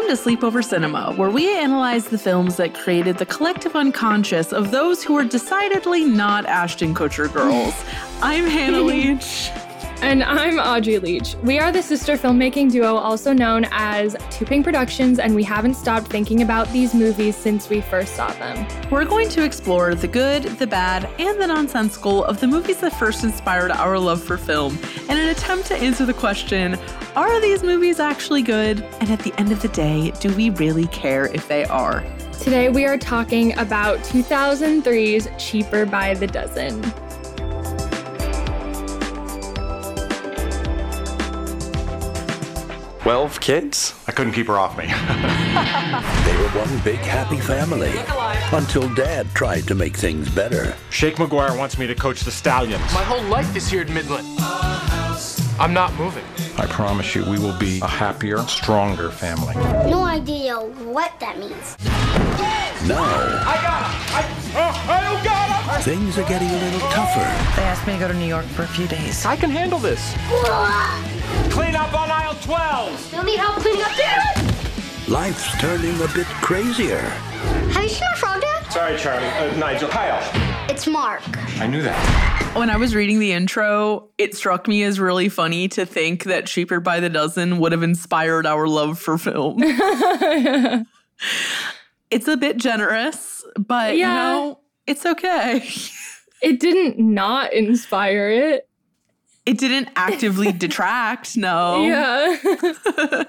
Welcome to Sleepover Cinema, where we analyze the films that created the collective unconscious of those who are decidedly not Ashton Kutcher girls. I'm Hannah Leach. And I'm Audrey Leach. We are the sister filmmaking duo, also known as Too Pink Productions, and we haven't stopped thinking about these movies since we first saw them. We're going to explore the good, the bad, and the nonsensical of the movies that first inspired our love for film in an attempt to answer the question are these movies actually good? And at the end of the day, do we really care if they are? Today we are talking about 2003's Cheaper by the Dozen. Twelve kids? I couldn't keep her off me. They were one big happy family until Dad tried to make things better. Shake McGuire wants me to coach the Stallions. My whole life is here in Midland. I'm not moving. I promise you, we will be a happier, stronger family. No idea what that means. Now, I got him. I, oh, I don't got him. things are getting a little tougher. They asked me to go to New York for a few days. I can handle this. Clean up on aisle 12! You'll need help cleaning up there. Life's turning a bit crazier. Have you seen a frog, Dad? Sorry, Charlie. Uh, Nigel. Kyle. It's Mark. I knew that. When I was reading the intro, it struck me as really funny to think that Cheaper by the Dozen would have inspired our love for film. it's a bit generous, but you Yeah. know, it's okay. It didn't not inspire it. It didn't actively detract, no. Yeah.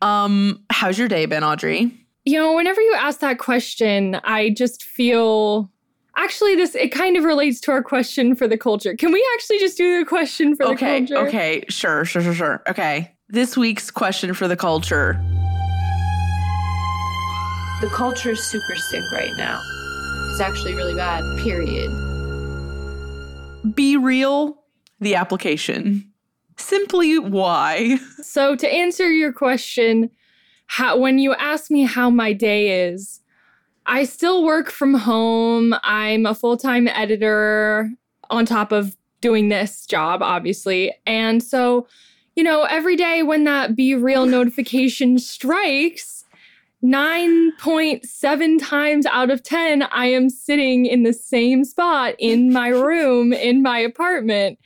Um, how's your day been, Audrey? you know, whenever you ask that question, I just feel actually this it kind of relates to our question for the culture. Can we actually just do the question for okay, the culture? okay, sure, sure, sure, sure. Okay. This week's question for the culture. The culture is super sick right now. It's actually really bad, period. Be real, the application. Simply why? So to answer your question, how when you ask me how my day is, I still work from home. I'm a full-time editor on top of doing this job, obviously. And so, you know, every day when that be real notification strikes, 9.7 times out of 10, I am sitting in the same spot in my room in my apartment.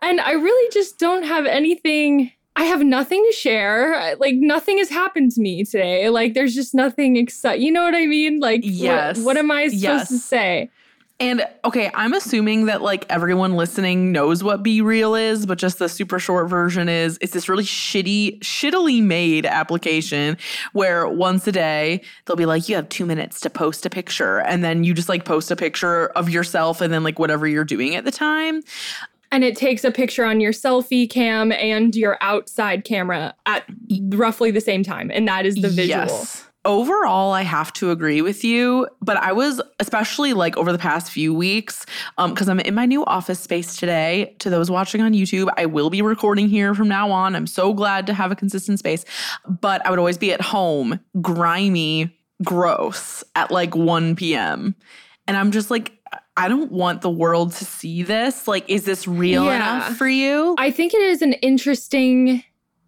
And I really just don't have anything. I have nothing to share. Like nothing has happened to me today. Like there's just nothing exciting. You know what I mean? Like what- what, am I supposed Yes. to say? And okay, I'm assuming that like everyone listening knows what Be Real is, but just the super short version is it's this really shitty, shittily made application where once a day they'll be like, you have two minutes to post a picture. And then you just like post a picture of yourself and then like whatever you're doing at the time. And it takes a picture on your selfie cam and your outside camera at roughly the same time. And that is the visual. Yes. Overall, I have to agree with you, but I was especially like over the past few weeks, um, because I'm in my new office space today. To those watching on YouTube, I will be recording here from now on. I'm so glad to have a consistent space, but I would always be at home, grimy, gross at like 1 p.m. And I'm just like, I don't want the world to see this. Like, is this real Yeah. enough for you? I think it is an interesting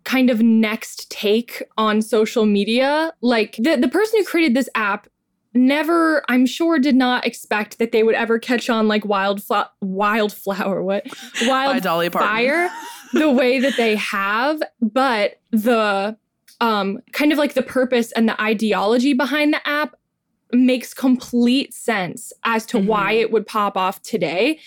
kind of next take on social media. Like the, the person who created this app never, I'm sure, did not expect that they would ever catch on like wildflower, wildflower, what? By Dolly. Wildfire, the way that they have. But the um, kind of like the purpose and the ideology behind the app makes complete sense as to why mm-hmm. it would pop off today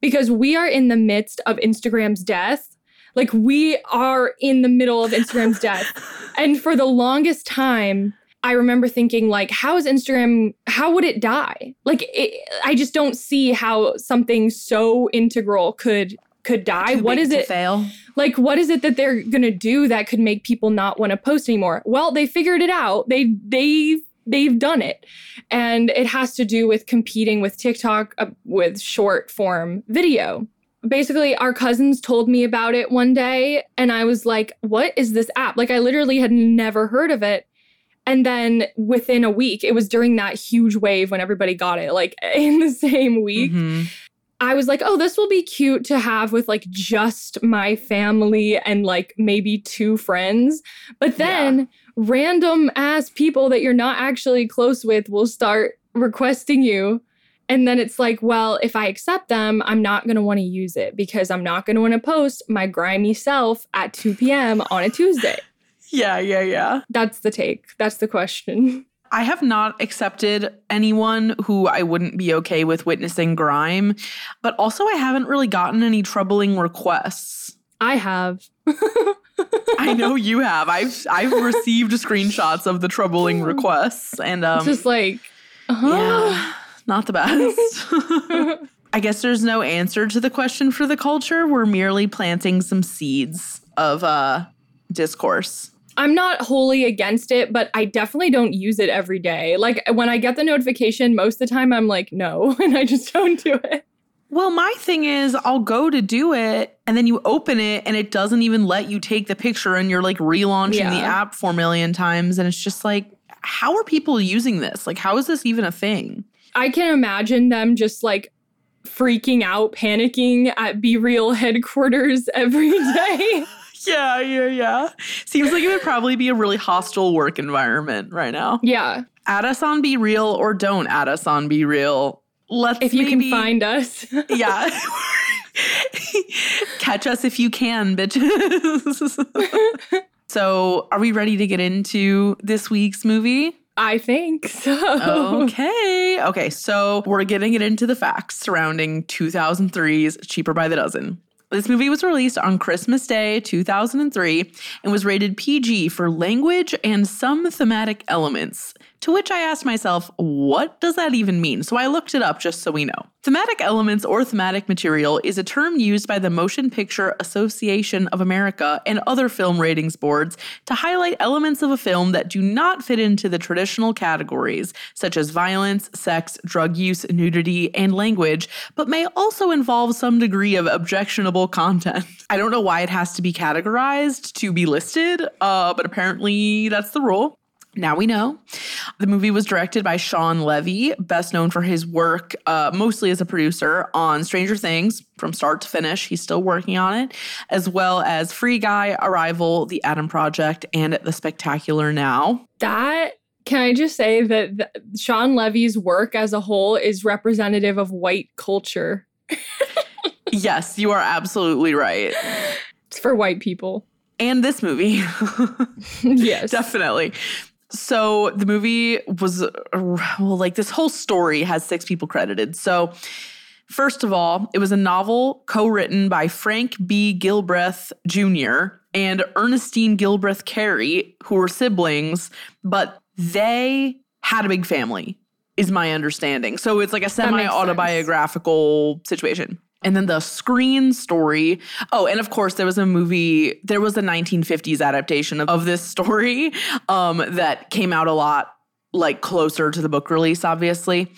because we are in the midst of Instagram's death. Like we are in the middle of Instagram's death. And for the longest time, I remember thinking like how is Instagram how would it die? Like it, I just don't see how something so integral could could die. What is to it? fail? Like, what is it that they're gonna do that could make people not want to post anymore? Well, they figured it out. They they they've done it, and it has to do with competing with TikTok uh, with short form video. Basically, our cousins told me about it one day, and I was like, "What is this app?" Like, I literally had never heard of it. And then within a week, it was during that huge wave when everybody got it, like in the same week. Mhm. I was like, oh, this will be cute to have with like just my family and like maybe two friends. But then yeah. Random ass people that you're not actually close with will start requesting you. And then it's like, well, if I accept them, I'm not going to want to use it because I'm not going to want to post my grimy self at 2 p.m. on a Tuesday. Yeah, yeah, yeah. That's the take. That's the question. I have not accepted anyone who I wouldn't be okay with witnessing grime, but also I haven't really gotten any troubling requests. I have. I know you have. I've I've received screenshots of the troubling requests and um just like uh-huh. yeah, not the best. I guess there's no answer to the question for the culture. We're merely planting some seeds of uh discourse. I'm not wholly against it, but I definitely don't use it every day. Like when I get the notification, most of the time I'm like, no, and I just don't do it. Well, my thing is, I'll go to do it, and then you open it, and it doesn't even let you take the picture, and you're like relaunching yeah. the app four million times. And it's just like, how are people using this? Like, how is this even a thing? I can imagine them just like freaking out, panicking at Be Real headquarters every day. yeah, yeah, yeah. Seems like it would probably be a really hostile work environment right now. Yeah. Add us on Be Real or don't add us on BeReal. Let's if you maybe, can find us. yeah. Catch us if you can, bitches. so, are we ready to get into this week's movie? I think so. Okay. Okay. So we're getting it into the facts surrounding 2003's Cheaper by the Dozen. This movie was released on Christmas Day 2003 and was rated PG for language and some thematic elements. To which I asked myself, what does that even mean? So I looked it up just so we know. Thematic elements or thematic material is a term used by the Motion Picture Association of America and other film ratings boards to highlight elements of a film that do not fit into the traditional categories, such as violence, sex, drug use, nudity, and language, but may also involve some degree of objectionable content. I don't know why it has to be categorized to be listed, uh, but apparently that's the rule. Now we know. The movie was directed by Shawn Levy, best known for his work uh, mostly as a producer on Stranger Things from start to finish. He's still working on it, as well as Free Guy, Arrival, The Adam Project, and The Spectacular Now. That can I just say that Shawn Levy's work as a whole is representative of white culture? yes, you are absolutely right. It's for white people. And this movie. yes. Definitely. So the movie was well, like this whole story has six people credited. So first of all, it was a novel co-written by Frank B. Gilbreth Jr. and Ernestine Gilbreth Carey, who were siblings, but they had a big family, is my understanding. So it's like a semi-autobiographical situation. And then the screen story. Oh, and of course, there was a movie, there was a 1950s adaptation of, of this story um, that came out a lot like closer to the book release, obviously.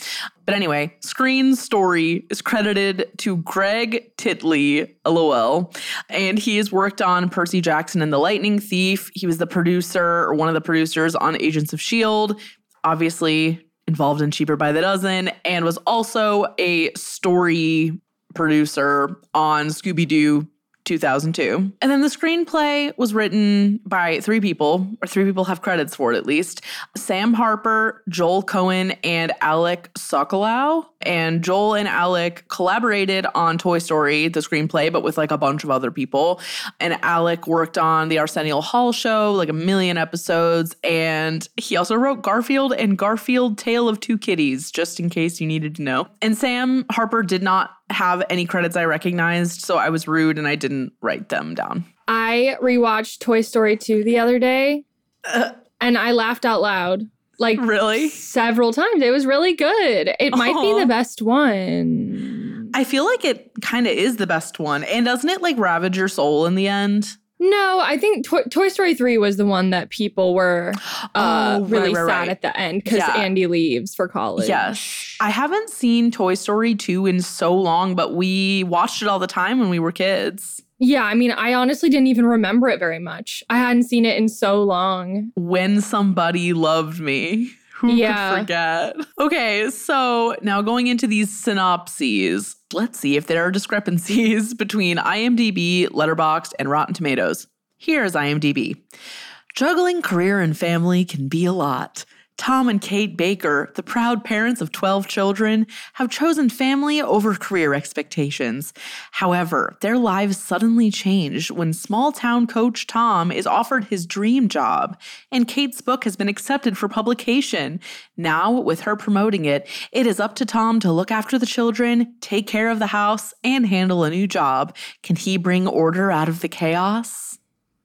But anyway, Screen Story is credited to Craig Titley, lol, and he has worked on Percy Jackson and the Lightning Thief. He was the producer or one of the producers on Agents of S.H.I.E.L.D., obviously involved in Cheaper by the Dozen, and was also a story producer on Scooby Doo 2002. And then the screenplay was written by three people, or three people have credits for it at least Sam Harper, Joel Cohen, and Alec Sokolow. And Joel and Alec collaborated on Toy Story, the screenplay, but with like a bunch of other people. And Alec worked on the Arsenio Hall show, like a million episodes. And he also wrote Garfield and Garfield Tale of Two Kitties, just in case you needed to know. And Sam Harper did not have any credits I recognized, so I was rude and I didn't write them down. I rewatched Toy Story 2 the other day uh, and I laughed out loud. Like really? Several times. It was really good. It Aww. might be the best one. I feel like it kind of is the best one. And doesn't it like ravage your soul in the end? No, I think Toy, Toy Story 3 was the one that people were uh, oh, really right, right, sad right. at the end because yeah. Andy leaves for college. Yes. I haven't seen Toy Story 2 in so long, but we watched it all the time when we were kids. Yeah, I mean, I honestly didn't even remember it very much. I hadn't seen it in so long. When Somebody Loved Me Who Yeah. could forget? Okay, so now going into these synopses, let's see if there are discrepancies between IMDb, Letterboxd, and Rotten Tomatoes. Here's IMDb. Juggling career and family can be a lot. Tom and Kate Baker, the proud parents of 12 children, have chosen family over career expectations. However, their lives suddenly change when small town coach Tom is offered his dream job, and Kate's book has been accepted for publication. Now, with her promoting it, it is up to Tom to look after the children, take care of the house, and handle a new job. Can he bring order out of the chaos?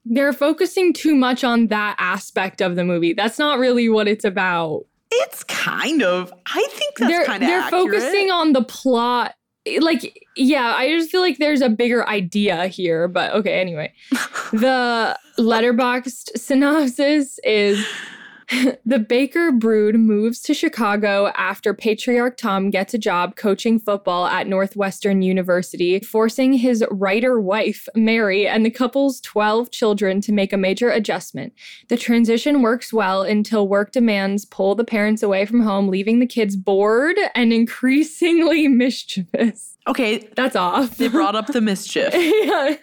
They're focusing too much on that aspect of the movie. That's not really what it's about. It's kind of. I think that's they're kind of they're focusing on the plot. Like, yeah, I just feel like there's a bigger idea here. But okay, anyway, the Letterboxd synopsis is. the Baker brood moves to Chicago after patriarch Tom gets a job coaching football at Northwestern University, forcing his writer wife, Mary, and the couple's 12 children to make a major adjustment. The transition works well until work demands pull the parents away from home, leaving the kids bored and increasingly mischievous. Okay, That's off. they brought up the mischief. yeah.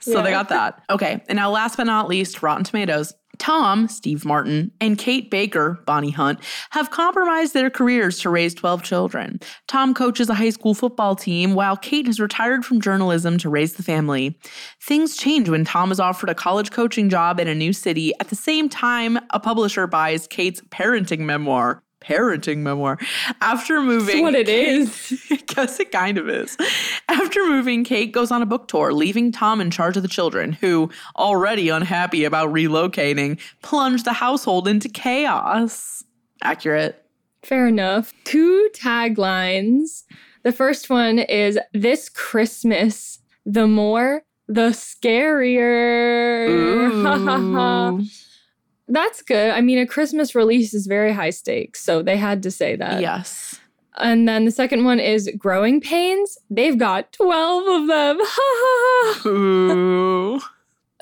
So they got that. Okay. And now, last but not least, Rotten Tomatoes. Tom, Steve Martin, and Kate Baker, Bonnie Hunt, have compromised their careers to raise 12 children. Tom coaches a high school football team, while Kate has retired from journalism to raise the family. Things change when Tom is offered a college coaching job in a new city at the same time a publisher buys Kate's parenting memoir. Parenting memoir. After moving. That's what it is. I guess it kind of is. After moving, Kate goes on a book tour, leaving Tom in charge of the children, who, already unhappy about relocating, plunge the household into chaos. Accurate. Fair enough. Two taglines. The first one is This Christmas, the more, the scarier. That's good. I mean, a Christmas release is very high stakes, so they had to say that. yes. And then the second one is Growing Pains. They've got 12 of them. Ooh.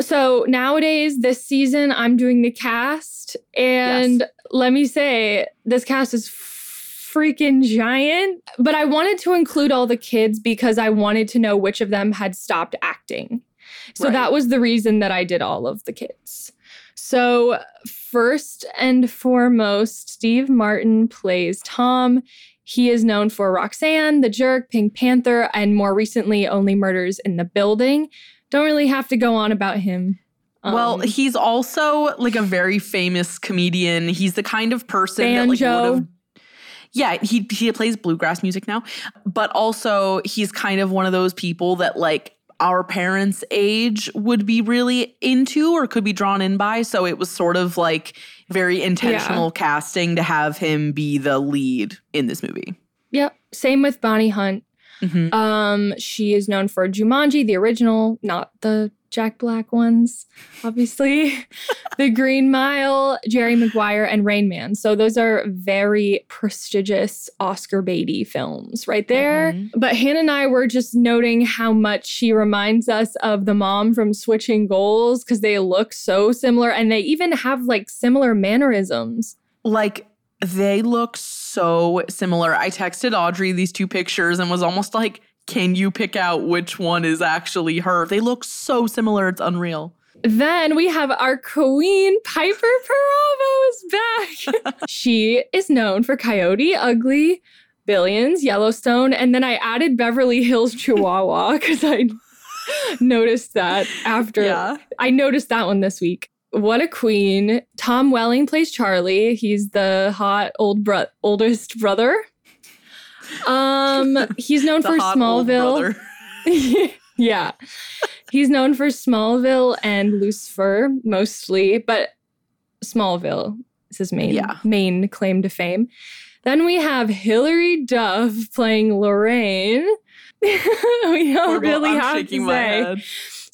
So nowadays, this season, I'm doing the cast. And let me say, this cast is freaking giant. But I wanted to include all the kids because I wanted to know which of them had stopped acting. So Right. that was the reason that I did all of the kids. So, first and foremost, Steve Martin plays Tom. He is known for Roxanne, The Jerk, Pink Panther, and more recently, Only Murders in the Building. Don't really have to go on about him. well, Um, he's also like a very famous comedian. He's the kind of person that like Banjo. would have Yeah, he he plays bluegrass music now, but also he's kind of one of those people that like our parents' age would be really into or could be drawn in by. So it was sort of like very intentional casting to have him be the lead in this movie. Yep. Same with Bonnie Hunt. Mhm. Um, she is known for Jumanji, the original, not the Jack Black ones, obviously. the Green Mile, Jerry Maguire, and Rain Man. So those are very prestigious Oscar Beatty films right there. Mhm. But Hannah and I were just noting how much she reminds us of the mom from Switching Goals because they look so similar and they even have like similar mannerisms. Like they look so similar. I texted Audrey these two pictures and was almost like, can you pick out which one is actually her? They look so similar. It's unreal. Then we have our queen, Piper Perabo, is back. she is known for Coyote, Ugly, Billions, Yellowstone, and then I added Beverly Hills Chihuahua because I noticed that after Yeah. I noticed that one this week. What a queen. Tom Welling plays Charlie. He's the hot old bro- oldest brother. Um, he's known for Smallville. yeah. He's known for Smallville and Lucifer mostly, but Smallville is his main Yeah. main claim to fame. Then we have Hilary Duff playing Lorraine. we don't Horrible. really I'm have to say.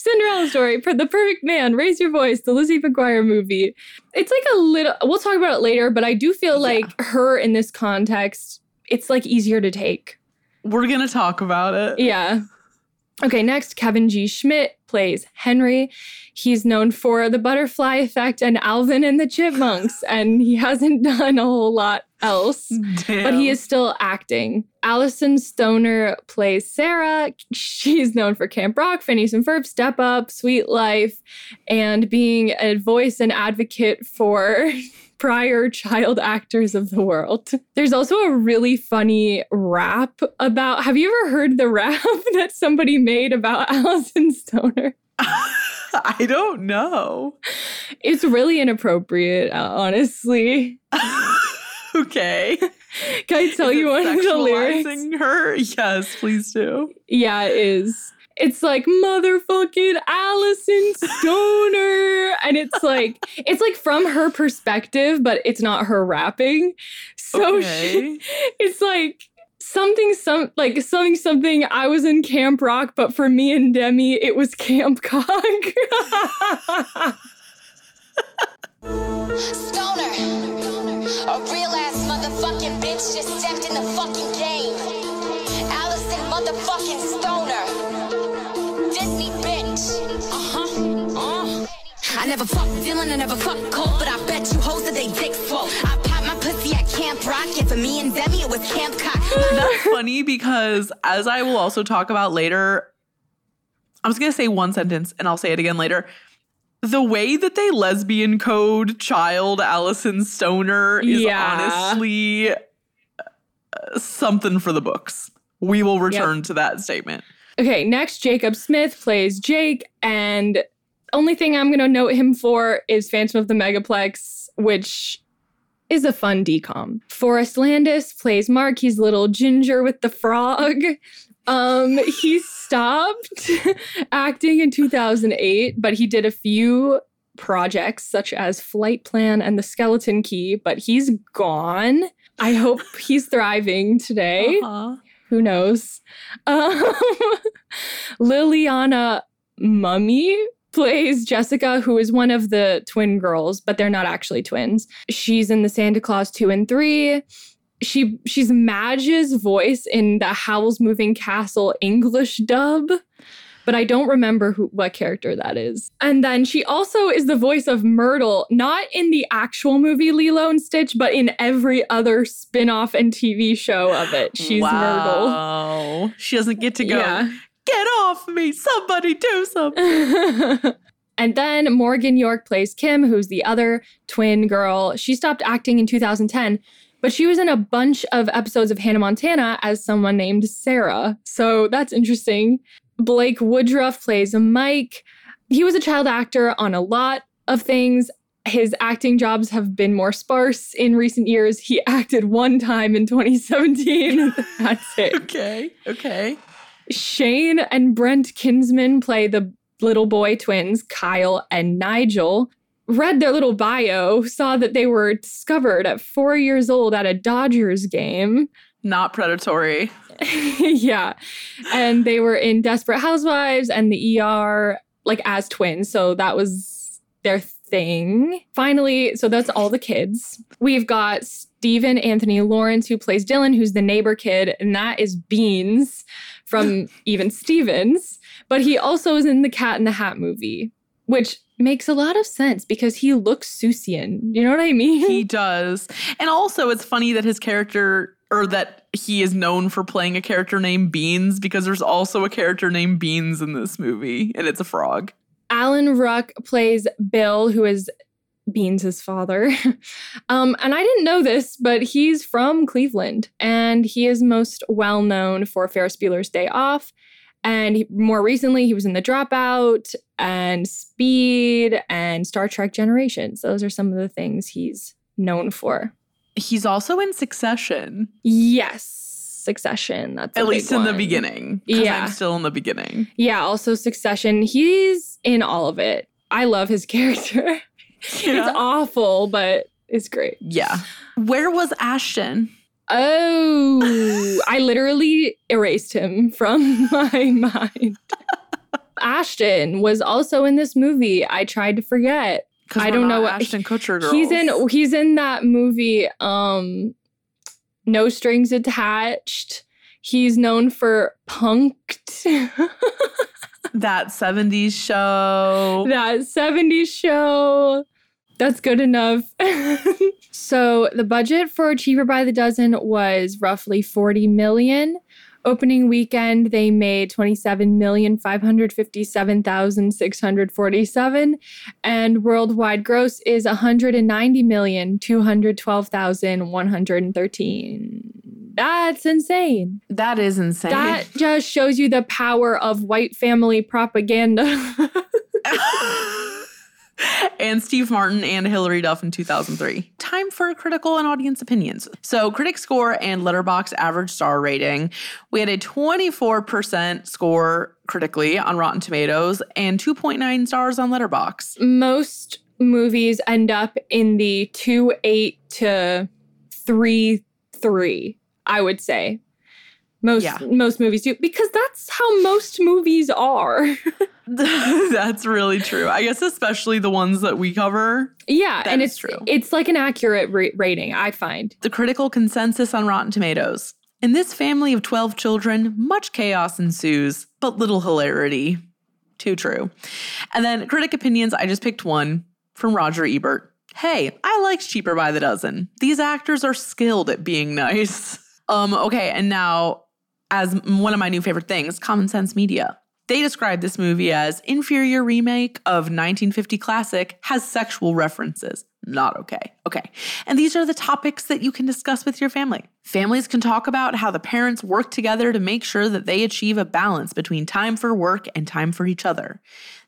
Cinderella story, for the perfect man, raise your voice, the Lizzie McGuire movie. It's like a little we'll talk about it later, but I do feel Yeah. like her in this context, it's like easier to take. We're gonna talk about it. Yeah. Okay, next, Kevin G. Schmidt plays Henry. He's known for the butterfly effect and Alvin and the Chipmunks, and he hasn't done a whole lot else, but he is still acting. Alyson Stoner plays Sarah. She's known for Camp Rock, Phineas and Ferb, Step Up, Sweet Life, and being a voice and advocate for prior child actors of the world. There's also a really funny rap about. Have you ever heard the rap that somebody made about Alyson Stoner? I don't know. It's really inappropriate, uh, honestly. okay. Can I tell Is you one of the lyrics? her? Yes, please do. Yeah, it is. It's like motherfucking Alyson Stoner. and it's like it's like from her perspective, but it's not her rapping. So Okay. she, it's like something some like something something I was in Camp Rock, but for me and Demi, it was Camp Cock. Stoner. A real ass motherfucking bitch just stepped in the fucking game. Alyson motherfucking Stoner. Disney bitch. Uh-huh. Uh. I never fuck Dylan, I never fuck Cole, but I bet you hoes that they dick swole. I pop my pussy at Camp Rock, and for me and Demi, it was Camp Cock. That's funny because, as I will also talk about later, I was going to say one sentence and I'll say it again later. The way that they lesbian code child Alyson Stoner is Yeah. honestly uh, something for the books. We will return to that statement. Okay, next, Jacob Smith plays Jake, and only thing I'm gonna note him for is Phantom of the Megaplex, which is a fun DCOM. Forrest Landis plays Mark. He's little ginger with the frog. Um, he stopped acting in 2008, but he did a few projects such as Flight Plan and The Skeleton Key, but he's gone. I hope he's thriving today. Uh-huh. Who knows? Um, Liliana Mumy plays Jessica, who is one of the twin girls, but they're not actually twins. She's in the Santa Claus 2 and 3. She she's Madge's voice in the Howl's Moving Castle English dub, but I don't remember who what character that is. And then she also is the voice of Myrtle, not in the actual movie Lilo and Stitch, but in every other spin-off and TV show of it. She's Myrtle. wow. She doesn't get to go. Yeah. Get off me. Somebody do something. and then Morgan York plays Kim, who's the other twin girl. She stopped acting in 2010, but she was in a bunch of episodes of Hannah Montana as someone named Sarah. So that's interesting. Blake Woodruff plays Mike. He was a child actor on a lot of things. His acting jobs have been more sparse in recent years. He acted one time in 2017. That's it. okay. Okay. Shane and Brent Kinsman play the little boy twins, Kyle and Nigel. Read their little bio, saw that they were discovered at four years old at a Dodgers game. Not predatory. yeah. And they were in Desperate Housewives and the ER, like as twins. So that was their thing. Finally, so that's all the kids. We've got Steven Anthony Lawrence, who plays Dylan, who's the neighbor kid, and that is Beans from Even Stevens. But he also is in the Cat in the Hat movie, which makes a lot of sense because he looks Seussian. You know what I mean? He does. And also, it's funny that his character, or that he is known for playing a character named Beans, because there's also a character named Beans in this movie, and it's a frog. Alan Ruck plays Bill, who is Beans' father. um, and I didn't know this, but he's from Cleveland and he is most well known for Ferris Bueller's Day Off. And he- more recently, he was in The Dropout and Speed and Star Trek Generations. Those are some of the things he's known for. He's also in Succession, Yes, Succession. That's at least in the beginning. Yeah. I'm still in the beginning. Yeah, also Succession. He's in all of it. I love his character. It's awful, but it's great. Yeah. Where was Ashton? Oh, I literally erased him from my mind. Ashton was also in this movie. I tried to forget. I don't know what Ashton Kutcher girls. He's in he's in that movie um No Strings Attached. He's known for Punked, That 70s show. that 70s show. That's good enough. so the budget for Cheaper by the Dozen was roughly 40 million. Opening weekend, they made 27,557,647. And worldwide gross is 190,212,113. That's insane. That is insane. That just shows you the power of white family propaganda. and Steve Martin and Hilary Duff in 2003. Time for critical and audience opinions. So, critic score and letterbox average star rating. We had a 24% score critically on Rotten Tomatoes and 2.9 stars on letterbox. Most movies end up in the 2 8 to 3 3, I would say. Most Yeah. most movies do because that's how most movies are. That's really true. I guess especially the ones that we cover. yeah, and it's true. it's like an accurate ra- rating, I find. The critical consensus on Rotten Tomatoes. In this family of 12 children, much chaos ensues, but little hilarity. Too true. And then critic opinions, I just picked one from Roger Ebert. Hey, I liked Cheaper by the Dozen. These actors are skilled at being nice. Um, okay, and now, as one of my new favorite things, Common Sense Media. They describe this movie as inferior remake of 1950 classic has sexual references. Not okay. Okay. And these are the topics that you can discuss with your family. Families can talk about how the parents work together to make sure that they achieve a balance between time for work and time for each other.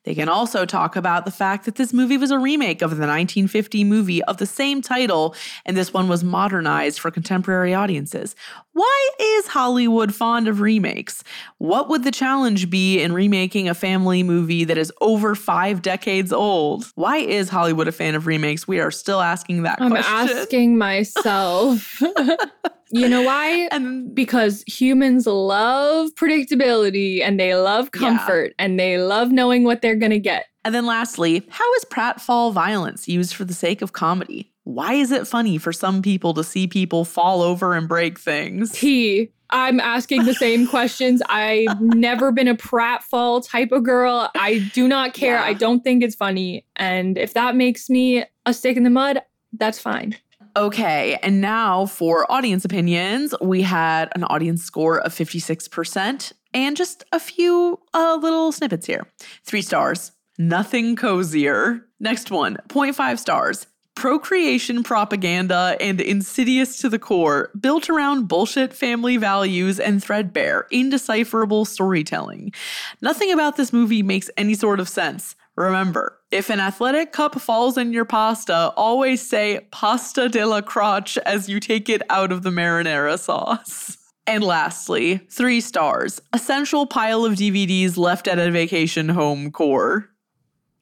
They can also talk about the fact that this movie was a remake of the 1950 movie of the same title, and this one was modernized for contemporary audiences. Why is Hollywood fond of remakes? What would the challenge be in remaking a family movie that is over five decades old? Why is Hollywood a fan of remakes? We are still asking that question. I'm question. asking myself. you know why? because humans love predictability and they love Yeah. comfort and they love knowing what they're going to get. And then lastly, how is pratfall violence used for the sake of comedy? Why is it funny for some people to see people fall over and break things? T, I'm asking the same questions. I've never been a pratfall type of girl. I do not care. Yeah. I don't think it's funny. And if that makes me a stick in the mud, that's fine. Okay, and now for audience opinions, we had an audience score of 56% and just a few uh, little snippets here. Three stars, nothing cozier. Next one, 0.5 stars. Procreation propaganda and insidious to the core, built around bullshit family values and threadbare, indecipherable storytelling. Nothing about this movie makes any sort of sense. Remember, if an athletic cup falls in your pasta, always say pasta de la crotch as you take it out of the marinara sauce. And lastly, three stars. Essential pile of DVDs left at a vacation home core.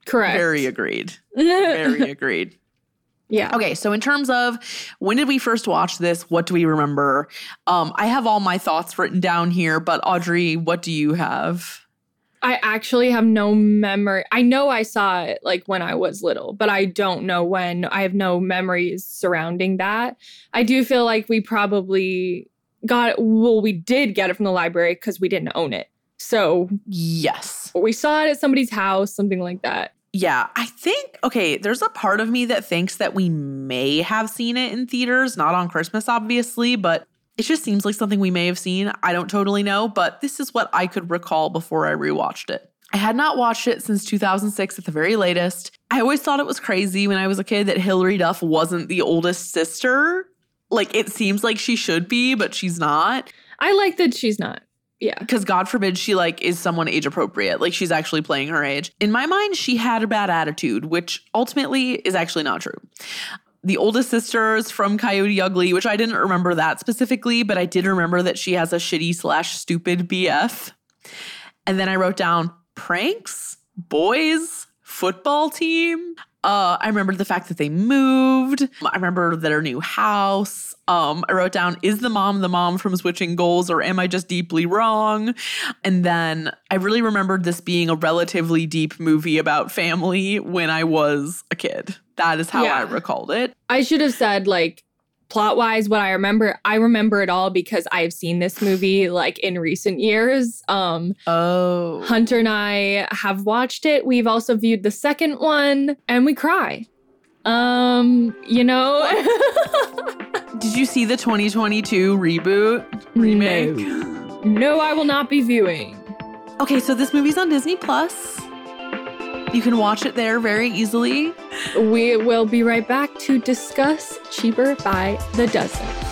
Correct. Very agreed. Very agreed. yeah. Okay, so in terms of when did we first watch this? What do we remember? Um, I have all my thoughts written down here, but Audrey, what do you have? I actually have no memory. I know I saw it like when I was little, but I don't know when. I have no memories surrounding that. I do feel like we probably got it. Well, we did get it from the library because we didn't own it. So Yes. we saw it at somebody's house, something like that. Yeah, I think, okay, there's a part of me that thinks that we may have seen it in theaters, not on Christmas, obviously, but it just seems like something we may have seen. I don't totally know, but this is what I could recall before I rewatched it. I had not watched it since 2006 at the very latest. I always thought it was crazy when I was a kid that Hilary Duff wasn't the oldest sister. Like, it seems like she should be, but she's not. I like that she's not. Yeah. because God forbid she like is someone age appropriate. Like she's actually playing her age. In my mind, she had a bad attitude, which ultimately is actually not true. The oldest sisters from Coyote Ugly, which I didn't remember that specifically, but I did remember that she has a shitty slash stupid BF. And then I wrote down pranks, boys, football team. Uh, I remember the fact that they moved. I remember their new house. Um, I wrote down, is the mom the mom from Switching Goals or am I just deeply wrong? And then I really remembered this being a relatively deep movie about family when I was a kid. That is how I recalled it. I should have said like plot wise, what I remember, I remember it all because I've seen this movie like in recent years. Um, oh, Hunter and I have watched it. We've also viewed the second one, and we cry. Um, you know, Did you see the 2022 reboot remake? no, I will not be viewing. Okay, so this movie's on Disney Plus. You can watch it there very easily. We will be right back to discuss Cheaper by the Dozen.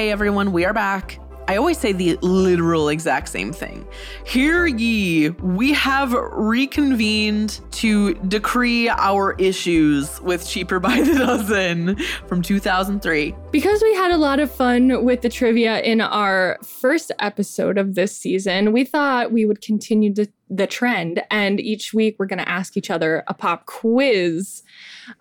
Okay, everyone, we are back. I always say the literal exact same thing. Hear ye, we have reconvened to decree our issues with Cheaper by the Dozen from 2003. Because we had a lot of fun with the trivia in our first episode of this season, we thought we would continue the trend. And each week we're going to ask each other a pop quiz,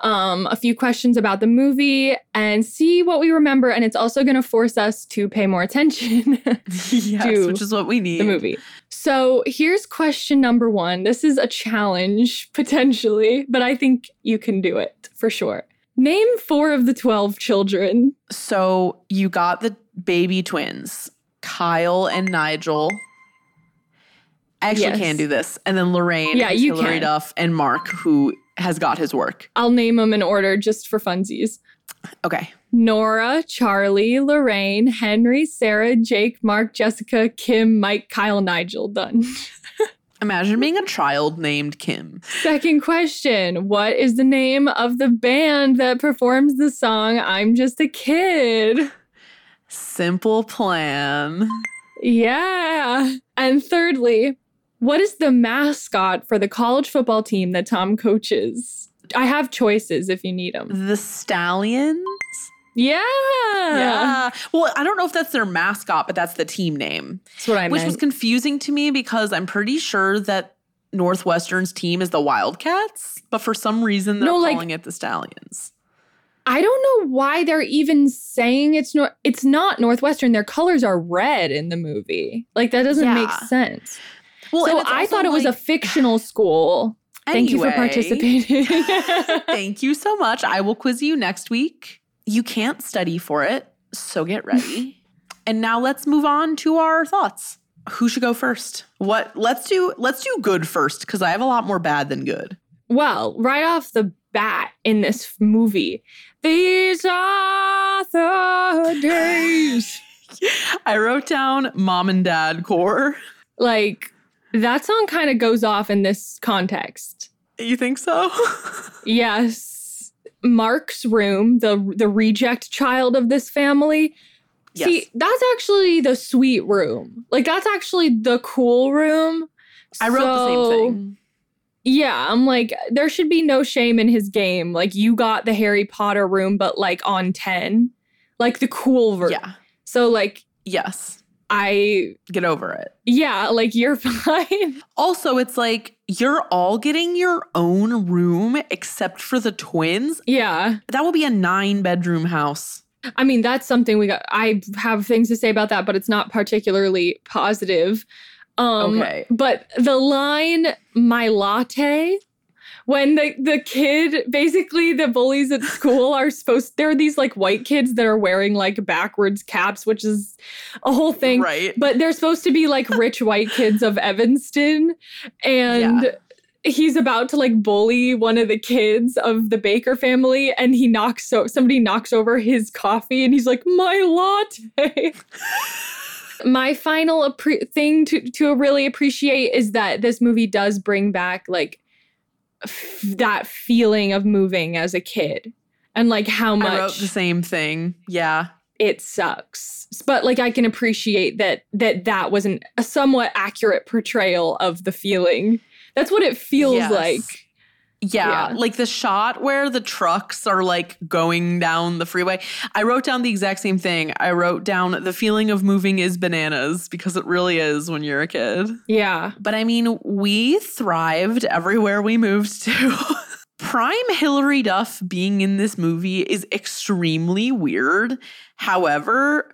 um, a few questions about the movie, and see what we remember. And it's also going to force us to pay more attention yes, to which is what we need. the movie. So here's question number one. This is a challenge potentially, but I think you can do it for sure. Name four of the 12 children. So you got the baby twins, Kyle and Nigel. I actually Yes. can do this. And then Lorraine, Yeah, you Hilary can. Duff, and Mark, who has got his work. I'll name them in order just for funsies. Okay. Nora, Charlie, Lorraine, Henry, Sarah, Jake, Mark, Jessica, Kim, Mike, Kyle, Nigel. Done. Imagine being a child named Kim. Second question What is the name of the band that performs the song I'm Just a Kid? Simple plan. Yeah. And thirdly, what is the mascot for the college football team that Tom coaches? I have choices if you need them. The Stallions? Yeah. Yeah. Well, I don't know if that's their mascot, but that's the team name. That's what I Which meant. was confusing to me because I'm pretty sure that Northwestern's team is the Wildcats, but for some reason they're No, like- calling it the Stallions. I don't know why they're even saying it's nor- it's not Northwestern. Their colors are red in the movie. Like that doesn't make sense. Well, so I thought it was a fictional school. Thank you for participating. Thank you so much. I will quiz you next week. You can't study for it, so get ready. and now let's move on to our thoughts. Who should go first? What? Let's do let's do good first because I have a lot more bad than good. well, right off the bat in this movie, these are the days. I wrote down mom and dad core. Like that song kind of goes off in this context. You think so? Yes. Mark's room, the the reject child of this family. Yes. See, that's actually the sweet room. Like that's actually the cool room. I wrote the same thing. Yeah, I'm like there should be no shame in his game. Like you got the Harry Potter room but like on 10. Like the cool version. Yeah. So like Yes. I Get over it. yeah, like you're fine. Also, it's like you're all getting your own room except for the twins. yeah. That will be a nine bedroom house. I mean, that's something we got. I have things to say about that, but it's not particularly positive. Um, Okay. But the line, my latte, when the, the kid, basically the bullies at school are supposed, there are these like white kids that are wearing like backwards caps, which is a whole thing. Right. But they're supposed to be like rich white kids of Evanston. And Yeah. he's about to like bully one of the kids of the Baker family and he knocks so somebody knocks over his coffee and he's like my latte. my final appre- thing to to really appreciate is that this movie does bring back like f- that feeling of moving as a kid and like how much I wrote the same thing. Yeah. it sucks but like i can appreciate that that that was an, a somewhat accurate portrayal of the feeling that's what it feels Yes. like Yeah, Yeah. like the shot where the trucks are like going down the freeway. I wrote down the exact same thing. I wrote down the feeling of moving is bananas because it really is when you're a kid. yeah But I mean, we thrived everywhere we moved to. Prime Hilary Duff being in this movie is extremely weird. However,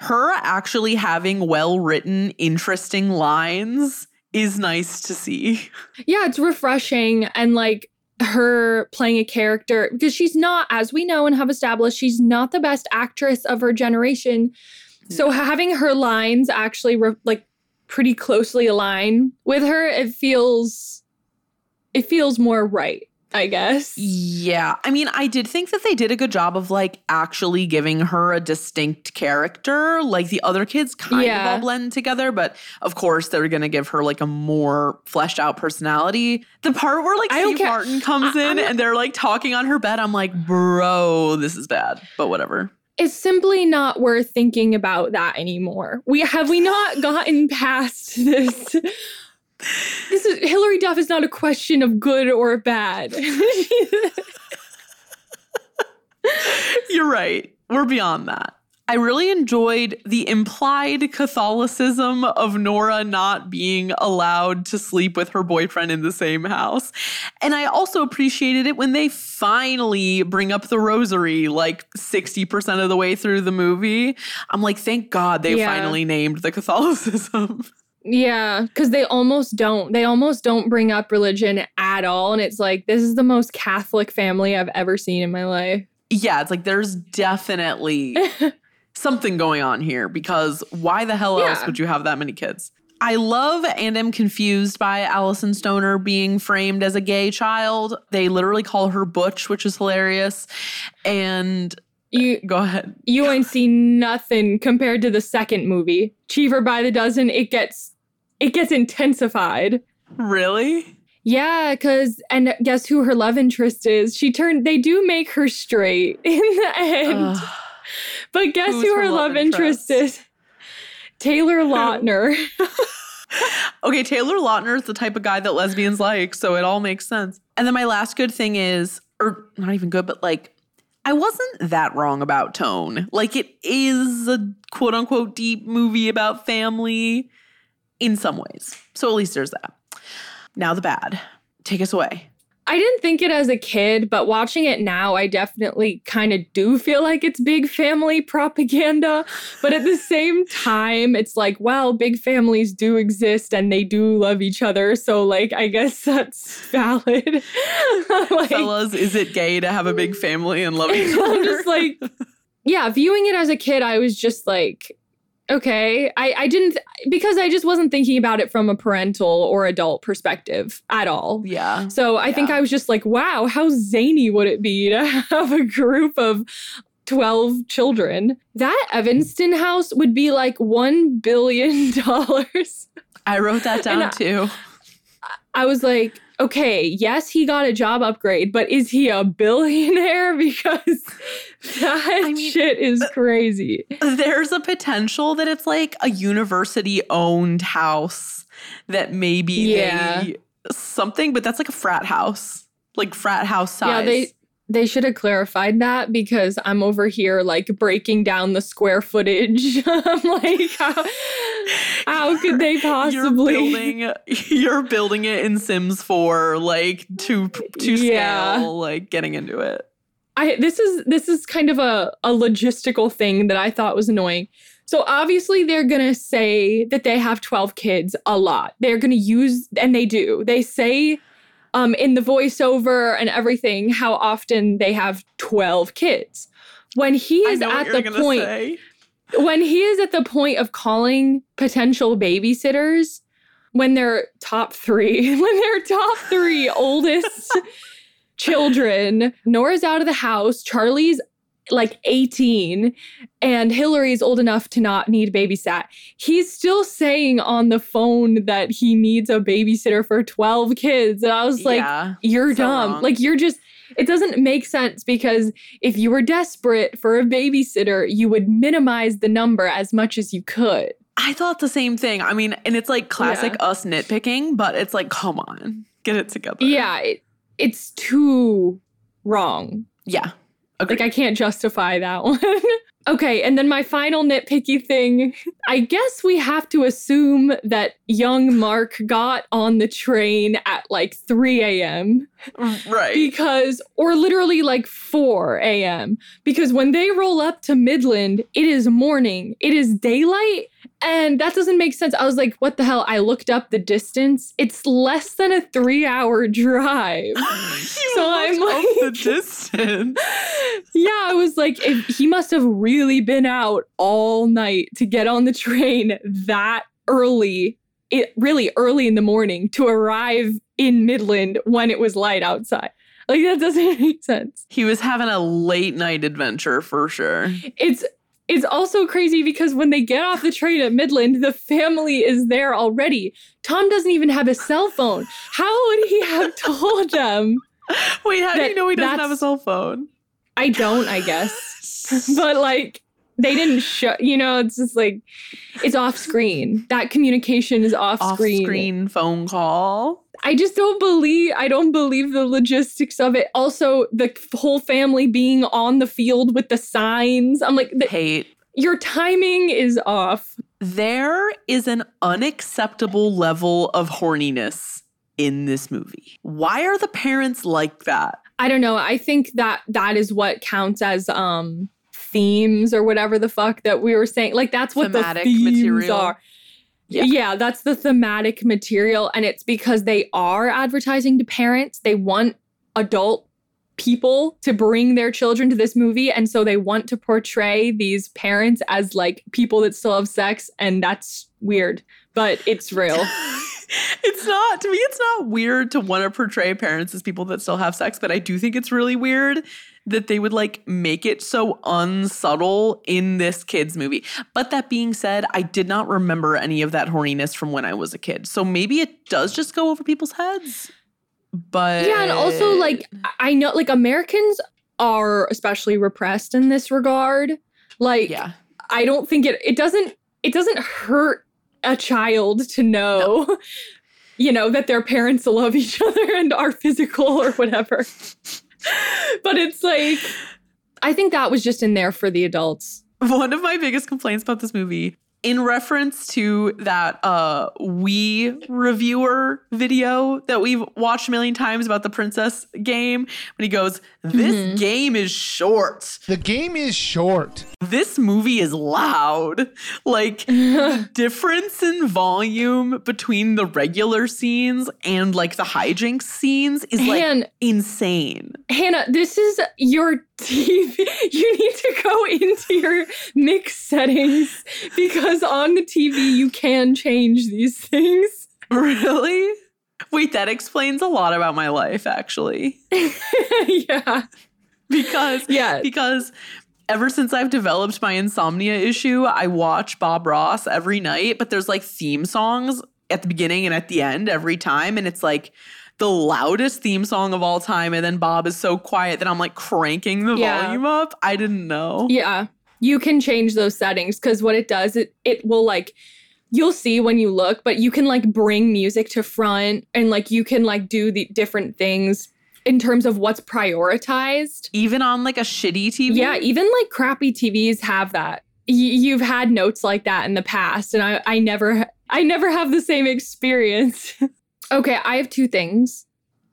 her actually having well written, interesting lines is nice to see. yeah it's refreshing and like her playing a character because she's not as we know and have established she's not the best actress of her generation. So having her lines actually re- like pretty closely align with her it feels it feels more right i guess Yeah. I mean, I did think that they did a good job of like actually giving her a distinct character. Like the other kids kind of all blend together, but of course they're going to give her like a more fleshed out personality. The part where like I Steve care. Martin comes I- in not- and they're like talking on her bed, I'm like, bro, this is bad, but whatever. it's simply not worth thinking about that anymore. We have we not gotten past this. This is Hilary Duff is not a question of good or bad. You're right. We're beyond that. I really enjoyed the implied Catholicism of Nora not being allowed to sleep with her boyfriend in the same house. And I also appreciated it when they finally bring up the rosary like 60% of the way through the movie. I'm like, thank God they Yeah. finally named the Catholicism. yeah, because they almost don't. They almost don't bring up religion at all, and it's like this is the most Catholic family I've ever seen in my life. yeah, it's like there's definitely something going on here because why the hell else Yeah. would you have that many kids? I love and am confused by Alyson Stoner being framed as a gay child. They literally call her Butch, which is hilarious. And uh, You go ahead. you ain't seen nothing compared to the second movie, Cheaper by the dozen. It gets it gets intensified. Really? Yeah, because and guess who her love interest is? She turned. They do make her straight in the end, Ugh. but guess who's who her, love interest, is? Taylor Lautner. okay, Taylor Lautner is the type of guy that lesbians like, so it all makes sense. And then my last good thing is, or not even good, but like, I wasn't that wrong about tone. Like, it is a quote unquote deep movie about family in some ways. So at least there's that. Now the bad. Take us away. I didn't think it as a kid, but watching it now, I definitely kind of do feel like it's big family propaganda. But at the same time, it's like, well, big families do exist and they do love each other. So, like, I guess that's valid. like, Fellas, is it gay to have a big family and love each other? I'm just like, yeah, viewing it as a kid, I was just like, okay. I, I didn't, because I just wasn't thinking about it from a parental or adult perspective at all. yeah. So I think I was just like, wow, how zany would it be to have a group of 12 children? That Evanston house would be like $1 billion. I wrote that down And I- too. I was like, okay, yes, he got a job upgrade, but is he a billionaire? Because that I mean- shit is uh, crazy. There's a potential that it's like a university owned house that maybe Yeah. they something, but that's like a frat house, like frat house size. Yeah, they they should have clarified that because I'm over here like breaking down the square footage. I'm like, how, how could they You're possibly? building, you're building it in Sims 4, like to to Yeah. scale, like getting into it. I this is this is kind of a, a logistical thing that I thought was annoying. So obviously they're gonna say that they have 12 kids a lot. They're gonna use and they do. They say um in the voiceover and everything how often they have 12 kids. When he is at the point Say. when he is at the point of calling potential babysitters when they're top three, when they're top three oldest children, Nora's out of the house, Charlie's like 18, and Hilary's old enough to not need babysat. He's still saying on the phone that he needs a babysitter for 12 kids. And I was like, Yeah, you're so dumb. wrong. Like, you're just. It doesn't make sense because if you were desperate for a babysitter, you would minimize the number as much as you could. I thought the same thing. I mean, and it's like classic us nitpicking, but it's like, come on, get it together. Yeah, it, it's too wrong. Yeah. Like I can't justify that one. okay, and then my final nitpicky thing. I guess we have to assume that young Mark got on the train at like 3 a.m. Right. Because, or literally like 4 a.m. Because when they roll up to Midland, it is morning, it is daylight. And that doesn't make sense. I was like, what the hell? I looked up the distance. It's less than a three hour drive. so I'm like, the distance. yeah, I was like, if he must have really been out all night to get on the train that early, it really early in the morning to arrive in Midland when it was light outside. Like that doesn't make sense. He was having a late night adventure for sure. It's it's also crazy because when they get off the train at Midland, the family is there already. Tom doesn't even have a cell phone. How would he have told them? Wait, how do you know he doesn't have a cell phone? I don't, I guess. but like they didn't show you know, it's just like it's off screen. That communication is off, Off screen. Off screen phone call. I just don't believe I don't believe the logistics of it. Also, the whole family being on the field with the signs. I'm like, the, Hate. your timing is off. There is an unacceptable level of horniness in this movie. Why are the parents like that? I don't know. I think that that is what counts as um themes or whatever the fuck that we were saying. Like that's what Thematic the themes material. are. Yeah. Yeah. that's the thematic material and it's because they are advertising to parents. They want adult people to bring their children to this movie and so they want to portray these parents as like people that still have sex and that's weird, but it's real. it's not to me it's not weird to want to portray parents as people that still have sex but i do think it's really weird that they would like make it so unsubtle in this kids movie but that being said i did not remember any of that horniness from when i was a kid so maybe it does just go over people's heads but Yeah, and also like I know like Americans are especially repressed in this regard. Like yeah I don't think it it doesn't it doesn't hurt a child to know you know that their parents love each other and are physical or whatever. but it's like I think that was just in there for the adults. one of my biggest complaints about this movie in reference to that uh we reviewer video that we've watched a million times about the princess game when he goes this Mhm. game is short The game is short. this movie is loud like the difference in volume between the regular scenes and like the hijinks scenes is like Han- insane Hannah, this is your TV. You need to go into your mix settings because on the TV you can change these things. really wait that explains a lot about my life actually yeah. because Yeah. because ever since I've developed my insomnia issue, I watch Bob Ross every night, but there's like theme songs at the beginning and at the end every time and it's like the loudest theme song of all time and then Bob is so quiet that I'm like cranking the Yeah. volume up. I didn't know. Yeah. You can change those settings because what it does, it it will like you'll see when you look, but you can like bring music to front and like you can like do the different things in terms of what's prioritized. Even on like a shitty TV. Yeah, even like crappy TVs have that. Y- you've had notes like that in the past, and I, I never, I never have the same experience. okay, I have two things: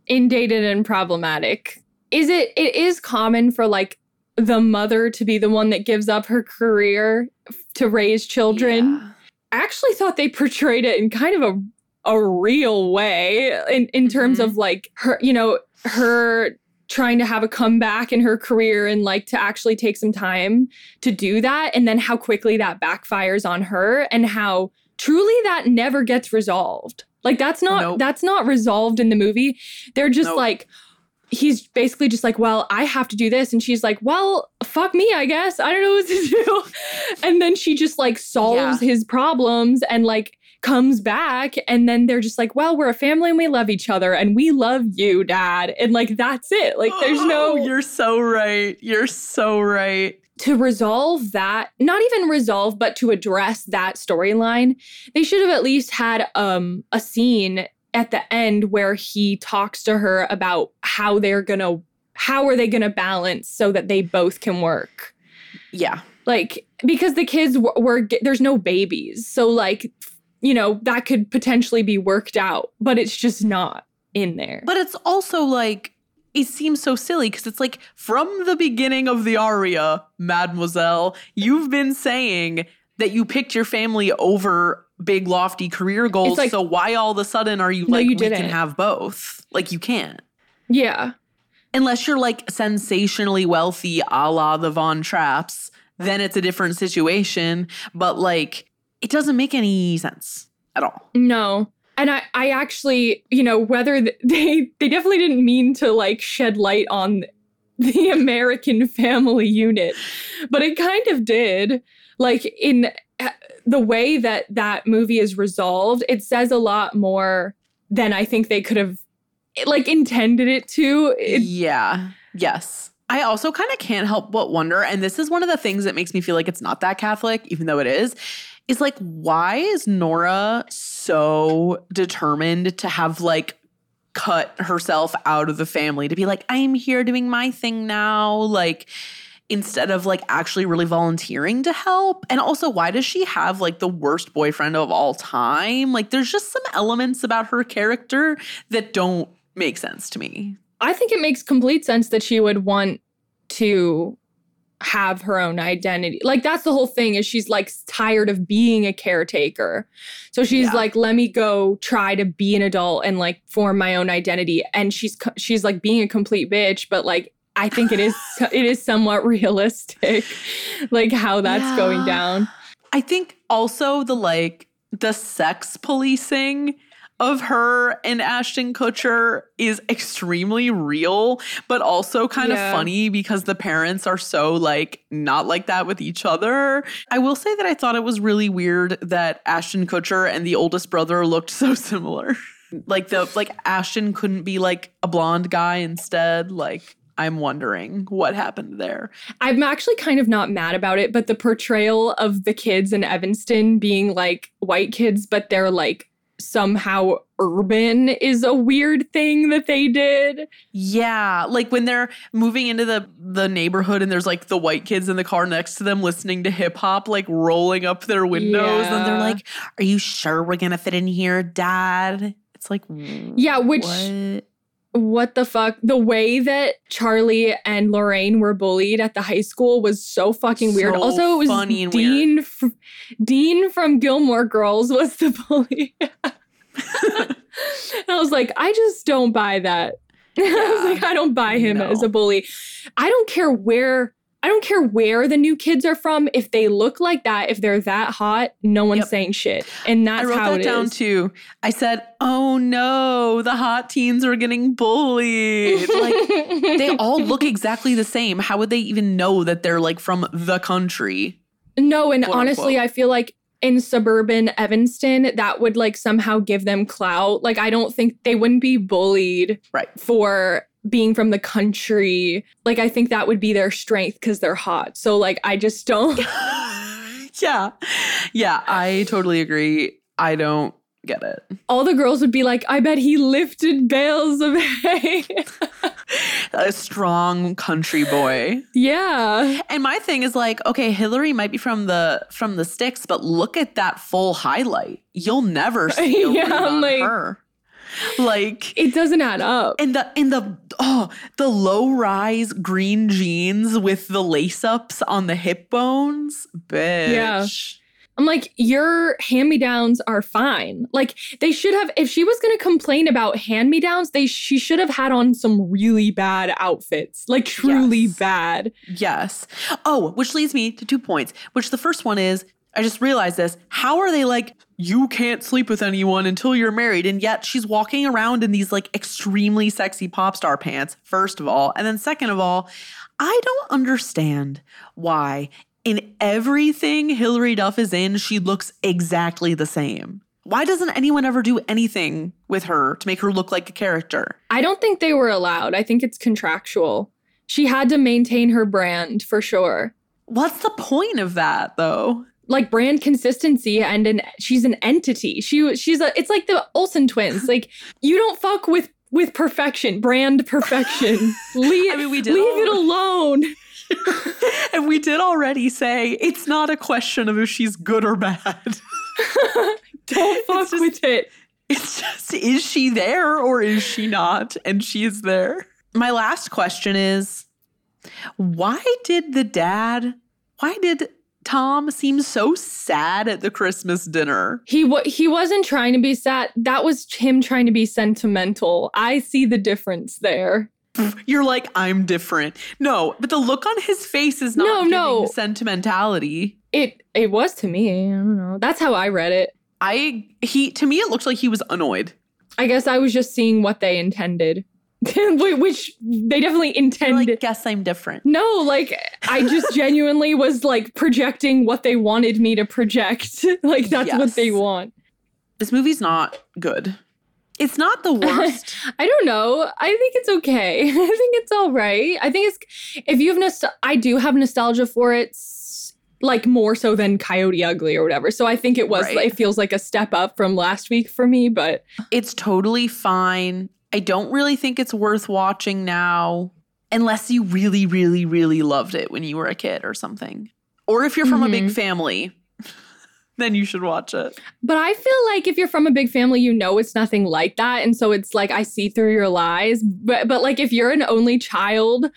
indated and problematic. is it it is common for like the mother to be the one that gives up her career to raise children. Yeah. I actually thought they portrayed it in kind of a a real way in, in terms Mhm. of like her, you know, her trying to have a comeback in her career and like to actually take some time to do that and then how quickly that backfires on her and how truly that never gets resolved. Like that's not Nope. that's not resolved in the movie. They're just Nope. like he's basically just like, well, I have to do this. And she's like, well, fuck me, I guess. I don't know what to do. and then she just like solves his problems and like comes back. And then they're just like, well, we're a family and we love each other and we love you, dad. And like, that's it. Like, there's no. Oh, You're so right. You're so right. To resolve that, not even resolve, but to address that storyline, they should have at least had um a scene at the end where he talks to her about how they're gonna how are they gonna balance so that they both can work. Yeah. Like because the kids were there's no babies, so like you know that could potentially be worked out, but it's just not in there. But it's also like it seems so silly because it's like from the beginning of the aria, Mademoiselle, you've been saying that you picked your family over big lofty career goals. like- so why all of a sudden are you No, like you we didn't. can have both? Like you can't. yeah. Unless you're like sensationally wealthy, a la the Von Trapps, then it's a different situation. But like it doesn't make any sense at all. No. And I, I actually, you know, whether they they definitely didn't mean to like shed light on the American family unit, but it kind of did. Like in uh, the way that that movie is resolved, it says a lot more than I think they could have like intended it to. It, yeah. Yes. I also kind of can't help but wonder, and this is one of the things that makes me feel like it's not that Catholic, even though it is, is like, why is Nora so determined to have like cut herself out of the family to be like, I'm here doing my thing now? Like, instead of like actually really volunteering to help? And also, why does she have like the worst boyfriend of all time? Like, there's just some elements about her character that don't make sense to me. I think it makes complete sense that she would want to have her own identity. Like that's the whole thing is she's like tired of being a caretaker. So she's Yeah. like let me go try to be an adult and like form my own identity and she's she's like being a complete bitch but like I think it is it is somewhat realistic like how that's going down. I think also the like the sex policing of her and Ashton Kutcher is extremely real, but also kind Yeah. of funny because the parents are so like not like that with each other. I will say that I thought it was really weird that Ashton Kutcher and the oldest brother looked so similar. like the like Ashton couldn't be like a blonde guy instead. Like I'm wondering what happened there. I'm actually kind of not mad about it, but the portrayal of the kids in Evanston being like white kids, but they're like somehow urban is a weird thing that they did. Yeah, like when they're moving into the the neighborhood and there's like the white kids in the car next to them listening to hip hop like rolling up their windows and they're like, "Are you sure we're going to fit in here, dad?" It's like, Yeah, which what? What the fuck? The way that Charlie and Lorraine were bullied at the high school was so fucking weird. So also, it was Dean f- Dean from Gilmore Girls was the bully. and I was like, I just don't buy that. I was like, I don't buy him as a bully. I don't care where I don't care where the new kids are from. If they look like that, if they're that hot, no one's Yep. saying shit. And that's I wrote how that it down is. too. I said, "Oh no, the hot teens are getting bullied." like they all look exactly the same. How would they even know that they're like from the country? No, and quote, honestly, unquote. I feel like in suburban Evanston, that would like somehow give them clout. Like, I don't think they wouldn't be bullied Right. for being from the country. Like, I think that would be their strength because they're hot. So, like, I just don't. yeah. Yeah, I totally agree. I don't get it. All the girls would be like, I bet he lifted bales of hay. A strong country boy. yeah. And my thing is like, okay, Hilary might be from the from the sticks, but look at that full highlight. You'll never see a Yeah, like- her. Like It doesn't add up. and the and the Oh, the low rise green jeans with the lace ups on the hip bones. Bitch. Yeah. I'm like, your hand me downs are fine. Like, they should have, if she was going to complain about hand me downs, they she should have had on some really bad outfits, like truly Yes. bad. Yes. Oh, which leads me to two points. Which the first one is I just realized this. How are they like, you can't sleep with anyone until you're married? And yet she's walking around in these like extremely sexy pop star pants, first of all. And then, second of all, I don't understand why in everything Hilary Duff is in, she looks exactly the same. Why doesn't anyone ever do anything with her to make her look like a character? I don't think they were allowed. I think it's contractual. She had to maintain her brand for sure. What's the point of that, though? Like brand consistency and an she's an entity. She she's a it's like the Olsen twins. Like you don't fuck with with perfection, brand perfection. leave I mean, we did leave all- it alone. And we did already say it's not a question of if she's good or bad. Don't fuck just- with it. It's just, is she there or is she not? And she is there. My last question is why did the dad, why did Tom seems so sad at the Christmas dinner? He wa- he wasn't trying to be sad. That was him trying to be sentimental. I see the difference there. You're like, I'm different. No, but the look on his face is not No, no. sentimentality. It it was to me. I don't know. That's how I read it. I he to me it looked like he was annoyed. I guess I was just seeing what they intended, which they definitely You're intended. like, guess I'm different. no, like I just genuinely was like projecting what they wanted me to project. like that's what they want. This movie's not good. It's not the worst. I don't know. I think it's okay. I think it's all right. I think it's if you have nostalgia. I do have nostalgia for it, like more so than Coyote Ugly or whatever. So I think it was. Right. It feels like a step up from last week for me. But it's totally fine. I don't really think it's worth watching now unless you really, really, really loved it when you were a kid or something. Or if you're from a big Mhm. family, then you should watch it. but I feel like if you're from a big family, you know it's nothing like that, and so it's like I see through your lies. But but like if you're an only child,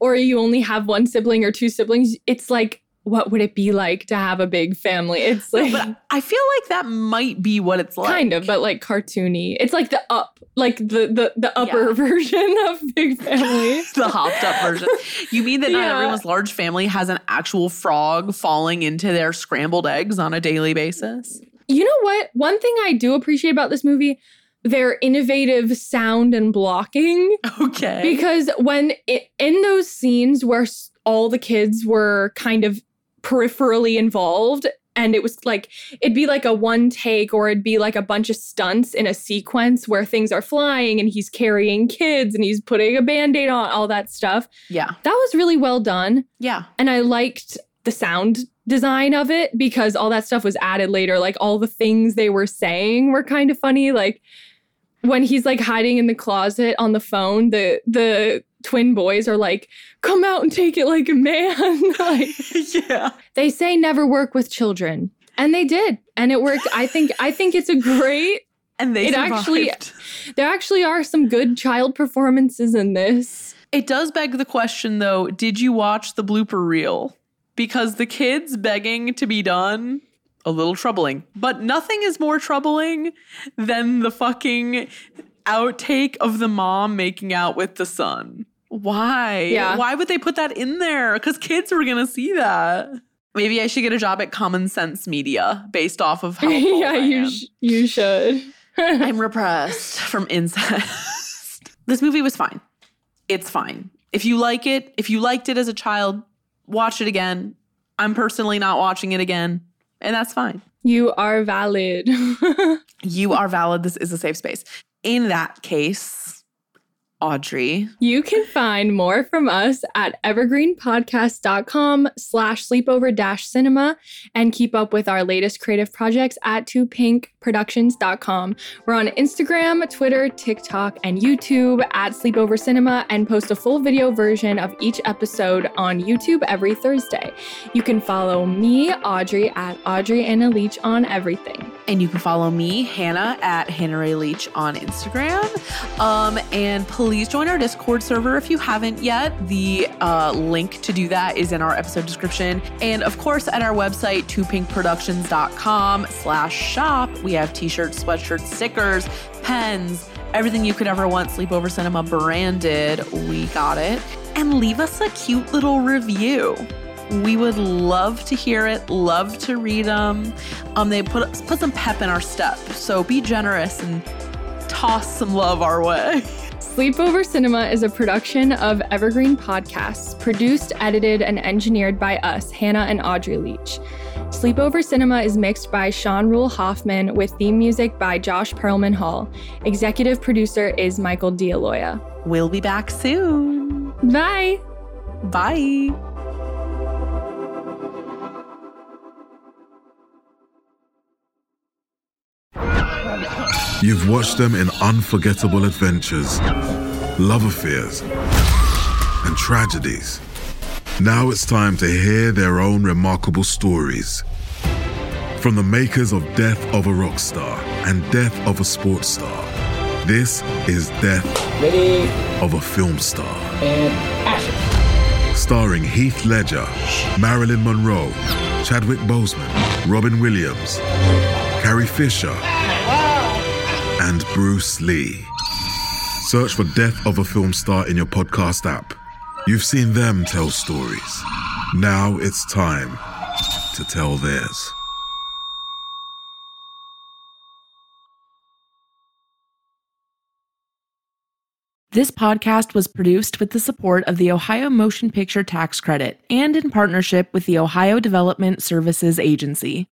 or you only have one sibling or two siblings, it's like. What would it be like to have a big family? It's No, like but I feel like that might be what it's like. kind of but like cartoony it's like the up like the the, the upper Yeah. version of big family the hopped up version. You mean that not everyone's large family has an actual frog falling into their scrambled eggs on a daily basis? you know what one thing i do appreciate about this movie their innovative sound and blocking Okay. because when it, in those scenes where all the kids were kind of peripherally involved and it was like it'd be like a one take or it'd be like a bunch of stunts in a sequence where things are flying and he's carrying kids and he's putting a band-aid on all that stuff yeah. that was really well done Yeah. and I liked the sound design of it because all that stuff was added later. Like all the things they were saying were kind of funny. Like when he's like hiding in the closet on the phone, the the twin boys are like, "Come out and take it like a man." like yeah. they say never work with children. And they did. And it worked. I think I think it's a great And they It survived. actually- there actually are some good child performances in this. It does beg the question though, did you watch the blooper reel? Because the kids begging to be done, a little troubling. But nothing is more troubling than the fucking outtake of the mom making out with the son. Why? Yeah. Why would they put that in there? Because kids were gonna see that. Maybe I should get a job at Common Sense Media based off of how yeah, I you sh- you should. I'm repressed from incest. this movie was fine. It's fine. If you like it, if you liked it as a child, watch it again. I'm personally not watching it again, and that's fine. You are valid. You are valid. This is a safe space. In that case, Audrey, you can find more from us at evergreenpodcast.com slash sleepover dash cinema and keep up with our latest creative projects at toopinkproductions.com. We're on Instagram, Twitter, TikTok, and YouTube at Sleepover Cinema and post a full video version of each episode on YouTube every Thursday. You can follow me, Audrey, at Audrey Anna Leach on everything. and you can follow me, Hannah, at Hannah Ray Leach on Instagram. Um, and please please join our Discord server if you haven't yet. The uh, link to do that is in our episode description. And of course, at our website, toopinkproductions.com slash shop, we have t-shirts, sweatshirts, stickers, pens, everything you could ever want Sleepover Cinema branded. We got it. And leave us a cute little review. We would love to hear it, love to read them. Um, they put put some pep in our step. So be generous and toss some love our way. Sleepover Cinema is a production of Evergreen Podcasts, produced, edited, and engineered by us, Hannah and Audrey Leach. Sleepover Cinema is mixed by Sean Rule Hoffman with theme music by Josh Perlman Hall. Executive producer is Michael D'Aloia. We'll be back soon. Bye. Bye. You've watched them in unforgettable adventures, love affairs, and tragedies. Now it's time to hear their own remarkable stories. From the makers of Death of a Rock Star and Death of a Sports Star, this is Death Ready. of a Film Star. And action. Starring Heath Ledger, Marilyn Monroe, Chadwick Boseman, Robin Williams, Carrie Fisher, and Bruce Lee. Search for Death of a Film Star in your podcast app. You've seen them tell stories. Now it's time to tell theirs. This podcast was produced with the support of the Ohio Motion Picture Tax Credit and in partnership with the Ohio Development Services Agency.